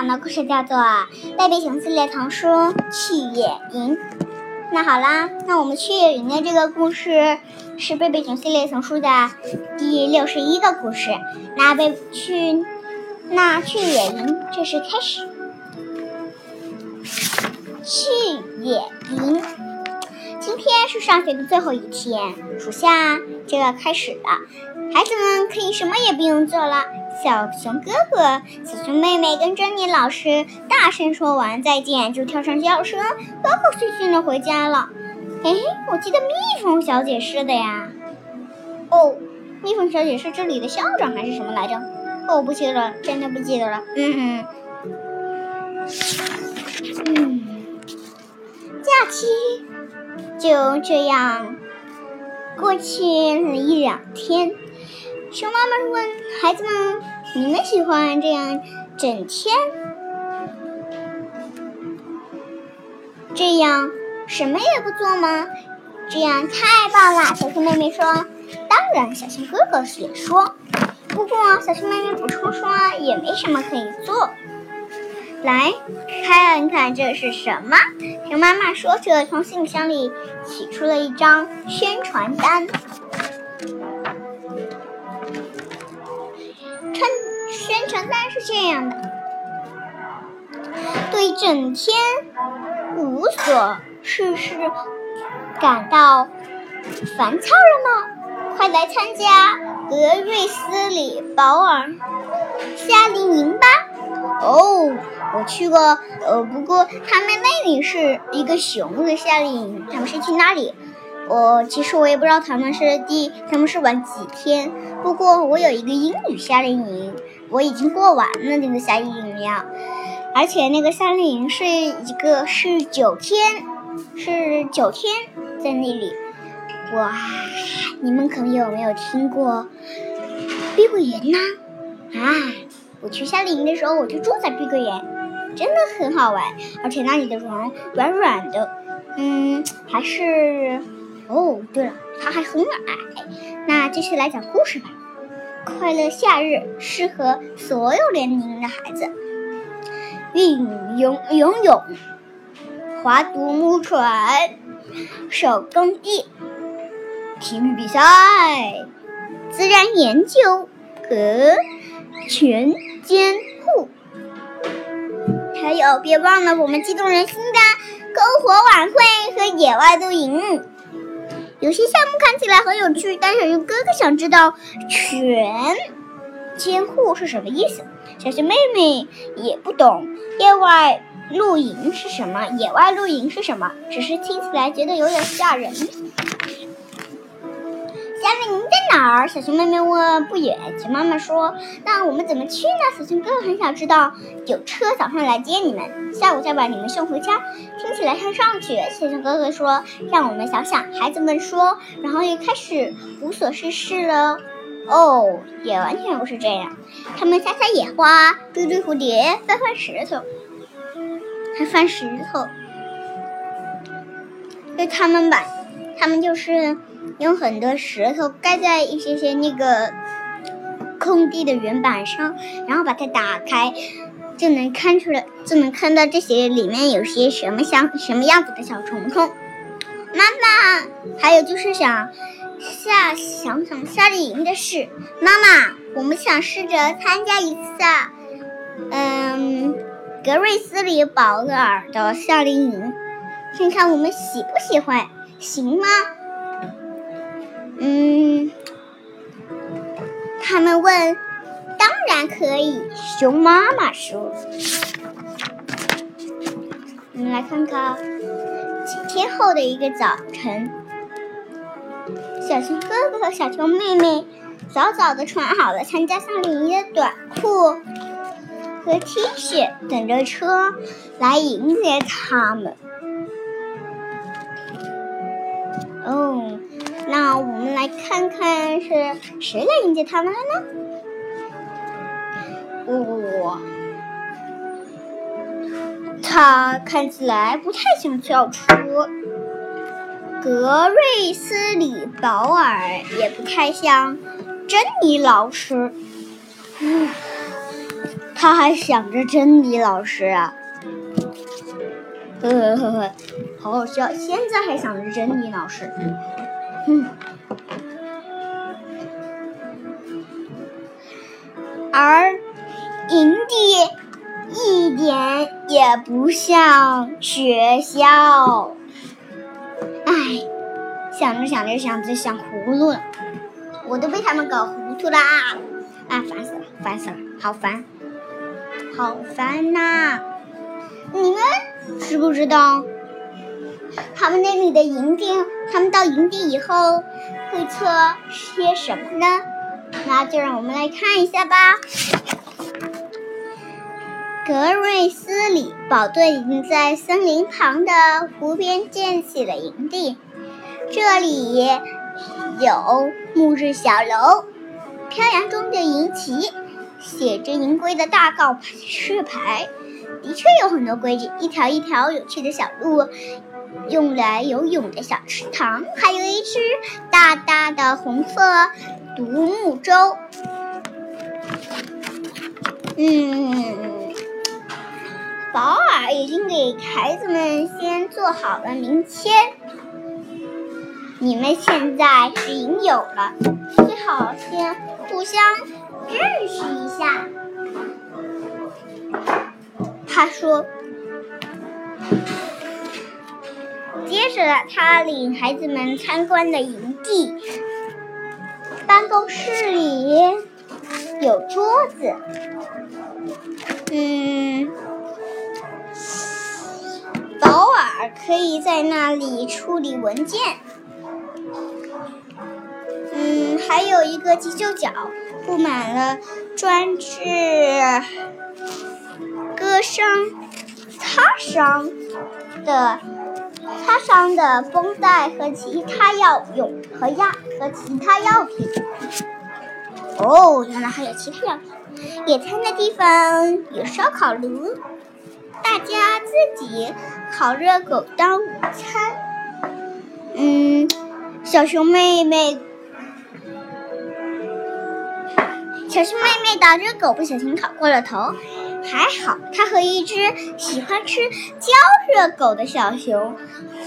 讲的故事叫做《贝贝熊系列童书去野营》。那好啦，那我们去野营的这个故事是贝贝熊系列丛书的第六十一个故事。那贝去，那去野营正式开始。去野营，今天是上学的最后一天，暑假就要开始了，孩子们可以什么也不用做了。小熊哥哥、小熊妹妹跟珍妮老师大声说完再见，就跳上轿车，高高兴兴的回家了。哎，我记得蜜蜂小姐是的呀。哦，蜜蜂小姐是这里的校长还是什么来着？哦，不记得了，真的不记得了。嗯嗯，假期就这样过去了一两天。熊妈妈问孩子们：“你们喜欢这样整天这样什么也不做吗？”这样太棒了！小熊妹妹说：“当然。”小熊哥哥也说：“不过，小熊妹妹补充说，也没什么可以做。”来看看这是什么？熊妈妈说着，从信箱里取出了一张宣传单。宣传单是这样的：对整天无所事事感到烦躁了吗？快来参加格瑞斯里保尔夏令营吧！哦，我去过，呃，不过他们那里是一个熊的夏令营，他们是去哪里？我其实我也不知道他们是第他们是玩几天。不过我有一个英语夏令营。我已经过完了那个夏令营了，而且那个夏令营是一个是九天，是九天在那里。哇，你们可能有没有听过碧桂园呢？啊，我去夏令营的时候我就住在碧桂园，真的很好玩，而且那里的床软软的，嗯，还是哦，对了，它还很矮。那继续来讲故事吧。快乐夏日适合所有年龄的孩子。运游游泳、划独木船、手工艺、体育比赛、自然研究和全监护。还有，别忘了我们激动人心的篝火晚会和野外露营。有些项目看起来很有趣，但小熊哥哥想知道全监护是什么意思。小熊妹妹也不懂野外露营是什么，野外露营是什么，只是听起来觉得有点吓人。夏令营在哪儿？小熊妹妹问。不远。熊妈妈说：“那我们怎么去呢？”小熊哥哥很想知道。有车早上来接你们，下午再把你们送回家。听起来像上学。小熊哥哥说：“让我们想想。”孩子们说，然后又开始无所事事了。哦，也完全不是这样。他们采采野花，追追蝴蝶，翻翻石头，还翻石头。对他们吧，他们就是。用很多石头盖在一些些那个空地的圆板上，然后把它打开，就能看出来，就能看到这些里面有些什么像什么样子的小虫虫。妈妈，还有就是想下想想夏令营的事。妈妈，我们想试着参加一次，嗯，格瑞斯里保尔的夏令营，看看我们喜不喜欢，行吗？嗯，他们问：“当然可以。”熊妈妈说：“我们来看看几天后的一个早晨，小熊哥哥和小熊妹妹早早的穿好了参加夏令营的短裤和 T 恤，等着车来迎接他们。”我们来看看是谁来迎接他们了呢？我，他看起来不太想跳车。格瑞斯里保尔也不太像珍妮老师。嗯，他还想着珍妮老师啊，呵呵呵呵，好好笑！现在还想着珍妮老师，嗯。而营地一点也不像学校，唉，想着想着想着想糊涂了，我都被他们搞糊涂啦！啊，烦死了，烦死了，好烦，好烦呐！你们知不知道他们那里的营地？他们到营地以后会做些什么呢？那就让我们来看一下吧。格瑞斯里堡队已经在森林旁的湖边建起了营地，这里有木质小楼、飘扬中的营旗、写着营规的大告示牌，的确有很多规矩，一条一条有趣的小路，用来游泳的小池塘，还有一只大大的红色。独木舟，嗯，保尔已经给孩子们先做好了名签。你们现在是营友了，最好先互相认识一下。他说，接着他领孩子们参观了营地。办公室里有桌子，嗯，保尔可以在那里处理文件。嗯，还有一个急救角，布满了专治割伤、擦伤的。擦伤的绷带和其他药用和药和其他药品。哦，原来还有其他药品。野餐的地方有烧烤炉，大家自己烤热狗当午餐。嗯，小熊妹妹，小熊妹妹的热狗不小心烤过了头。还好，他和一只喜欢吃焦热狗的小熊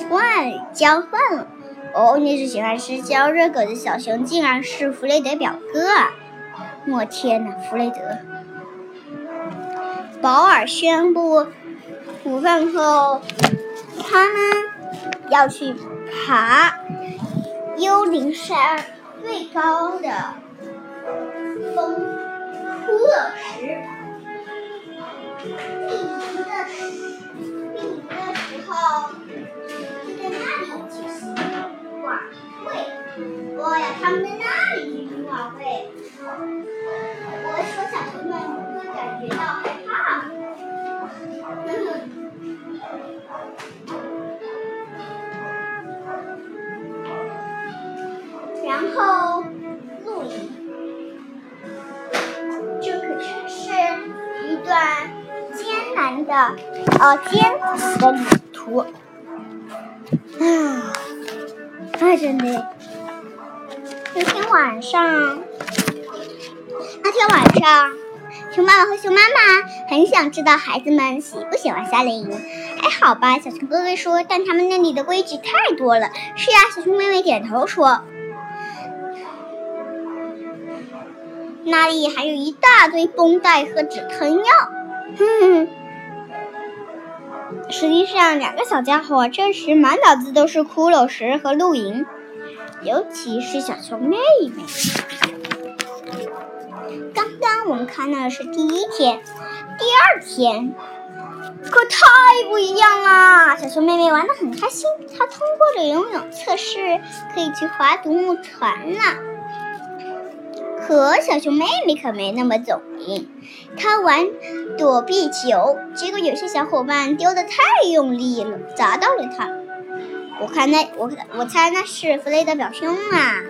换交换了。哦，那只喜欢吃焦热狗的小熊竟然是弗雷德表哥！我天哪，弗雷德！保尔宣布，午饭后他们要去爬幽灵山最高的峰——骷髅石。闭营的时，闭营的时候，就在那里举行晚会。哦呀，他们在那里举行晚会。我说小朋友们会感觉到害怕。然后露营，这可真是一段。艰难的，呃，艰苦的旅途，啊，哎，真的。那天晚上，那天晚上，熊爸爸和熊妈妈很想知道孩子们喜不喜欢夏令营。还好吧，小熊哥哥说，但他们那里的规矩太多了。是呀，小熊妹妹点头说，那里还有一大堆绷带和止疼药。哼哼，实际上，两个小家伙这时满脑子都是骷髅石和露营，尤其是小熊妹妹。刚刚我们看到的是第一天，第二天可太不一样啦！小熊妹妹玩的很开心，她通过了游泳测试，可以去划独木船了。可小熊妹妹可没那么走运，她玩躲避球，结果有些小伙伴丢的太用力了，砸到了她。我看那我我猜那是弗雷德表兄啊。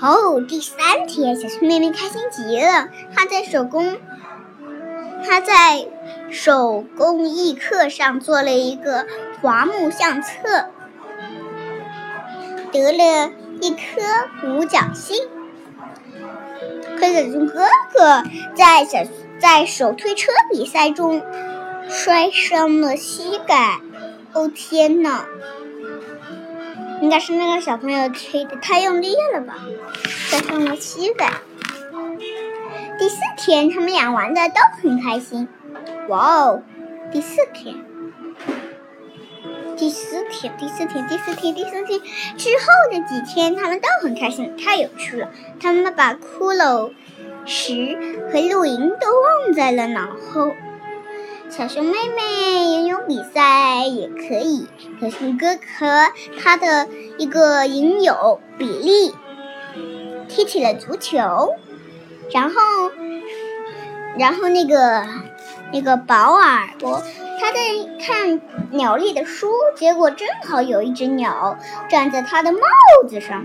哦，第三天，小熊妹妹开心极了，她在手工她在手工艺课上做了一个华木相册。得了一颗五角星，可小熊哥哥在小在手推车比赛中摔伤了膝盖。哦天呐！应该是那个小朋友推的太用力了吧，摔伤了膝盖。第四天，他们俩玩的都很开心。哇哦！第四天，第四天，第四天，第四天，第四天之后的几天，他们都很开心，太有趣了。他们把骷髅石和露营都忘在了脑后。小熊妹妹游泳比赛也可以。小熊哥哥他的一个影友比利踢起了足球，然后，然后那个那个保尔我他在看鸟类的书，结果正好有一只鸟站在他的帽子上。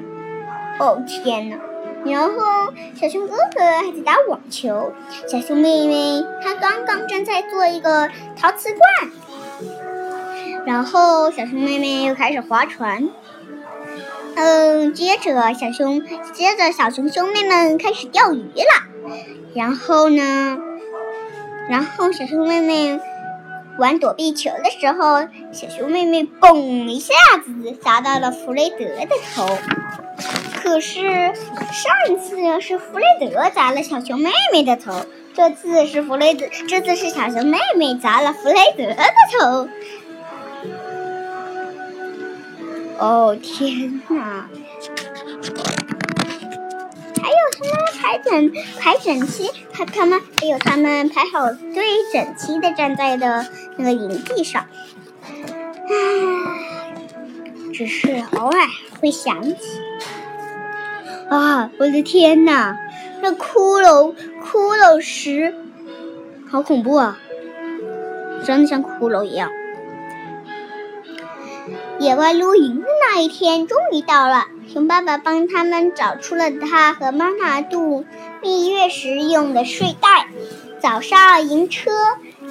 哦天哪！然后，小熊哥哥还在打网球，小熊妹妹她刚刚正在做一个陶瓷罐。然后，小熊妹妹又开始划船。嗯，接着小熊，接着小熊兄妹们开始钓鱼了。然后呢，然后小熊妹妹玩躲避球的时候，小熊妹妹嘣一下子砸到了弗雷德的头。可是上一次是弗雷德砸了小熊妹妹的头，这次是弗雷德，这次是小熊妹妹砸了弗雷德的头。哦天哪！他们排整排整齐，他他们还有他们排好队，整齐的站在的那个营地上。唉，只是偶尔会想起。啊！我的天哪，那骷髅骷髅石，好恐怖啊！真的像骷髅一样。野外露营的那一天终于到了，熊爸爸帮他们找出了他和妈妈度蜜月时用的睡袋。早上迎车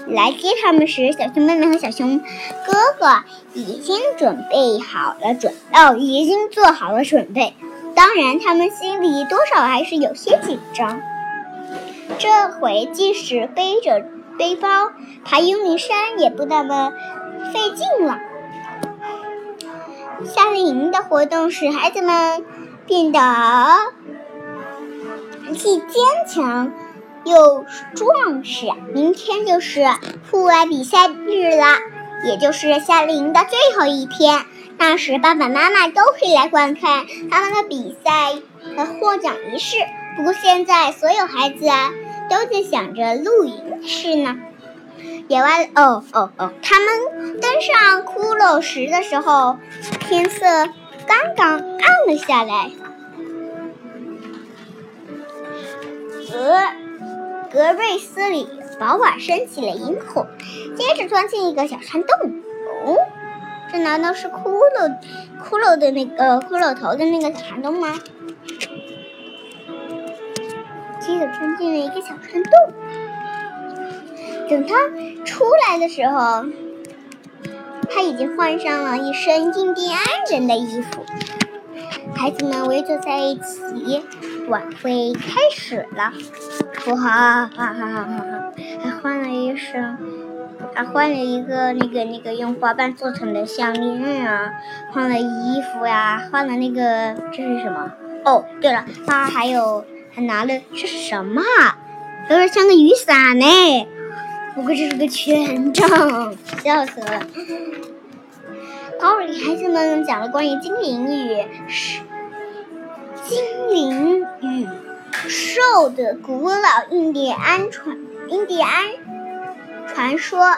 来接他们时，小熊妹妹和小熊哥哥已经准备好了准哦，已经做好了准备。当然，他们心里多少还是有些紧张。这回即使背着背包爬幽灵山，也不那么费劲了。夏令营的活动使孩子们变得既坚强又壮实。明天就是户外比赛日了，也就是夏令营的最后一天。那时，爸爸妈妈都会来观看他们的比赛和获奖仪式。不过，现在所有孩子都在想着露营的事呢。野外，哦哦哦！他们登上骷髅石的时候，天色刚刚暗了下来。格格瑞斯里保瓦升起了萤火，接着钻进一个小山洞。哦。这难道是骷髅骷髅的那个骷髅头的那个小山洞吗？接着钻进了一个小山洞。等他出来的时候，他已经换上了一身印第安人的衣服。孩子们围坐在一起，晚会开始了。哇哈哈哈哈哈！还换了一身。还换了一个那个那个用花瓣做成的项链啊，换了衣服呀，换了那个这是什么？哦，对了，他还有还拿了这是什么？有点像个雨伞呢。不过这是个权杖，笑死了。高尔给孩子们讲了关于精灵与精灵与兽的。古老印第安传印第安。传说，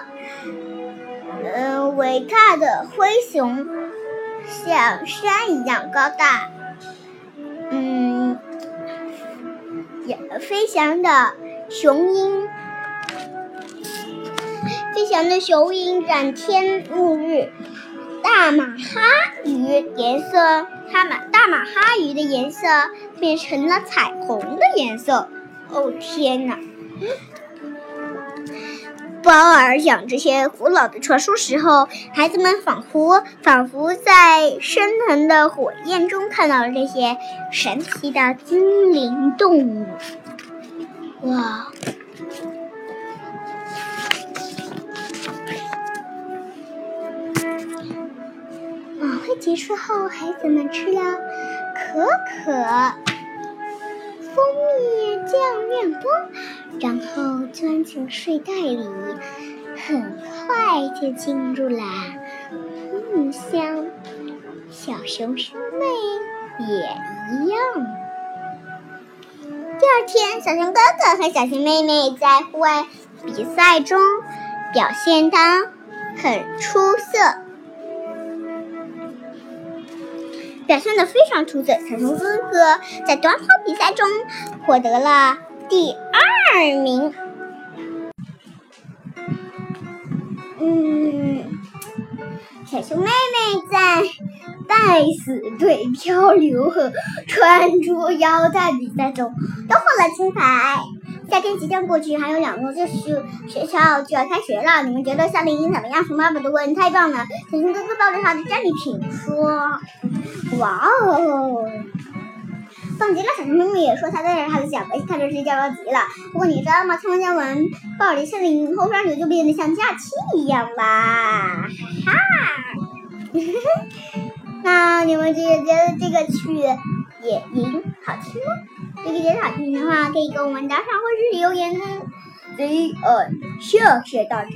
嗯，伟大的。灰熊像山一样高大，嗯，也飞翔的。雄鹰，飞翔的。雄鹰展天沐日，大马哈鱼颜色，它马大马哈鱼的颜色变成了彩虹的颜色，哦天哪！保尔讲这些古老的传说时候，孩子们仿佛仿佛在升腾的火焰中看到了这些神奇的精灵动物。哇！结束后，孩子们吃了可可、蜂蜜酱面包，然后钻进睡袋里，很快就进入了梦乡。小熊兄妹也一样。第二天，小熊哥哥和小熊妹妹在户外比赛中表现的很出色。表现的非常出色，小熊哥哥在短跑比赛中获得了第二名。嗯，小熊妹妹在带死队漂流和穿着腰带比赛中都获了金牌。夏天即将过去，还有两周就是学校就要开学了。你们觉得夏令营怎么样？熊爸爸都问，太棒了！小熊哥哥抱着他的战利品说。哇哦，棒极了！小熊妹妹也说她带着她的小飞，看着是焦急了。不过你知道吗？参加完暴力夏令营后，双牛就变得像假期一样啦！哈，那你们觉得这个去野营好听吗？如果觉得好听的话，可以给我们打赏或是留言呢。再见，谢谢大家。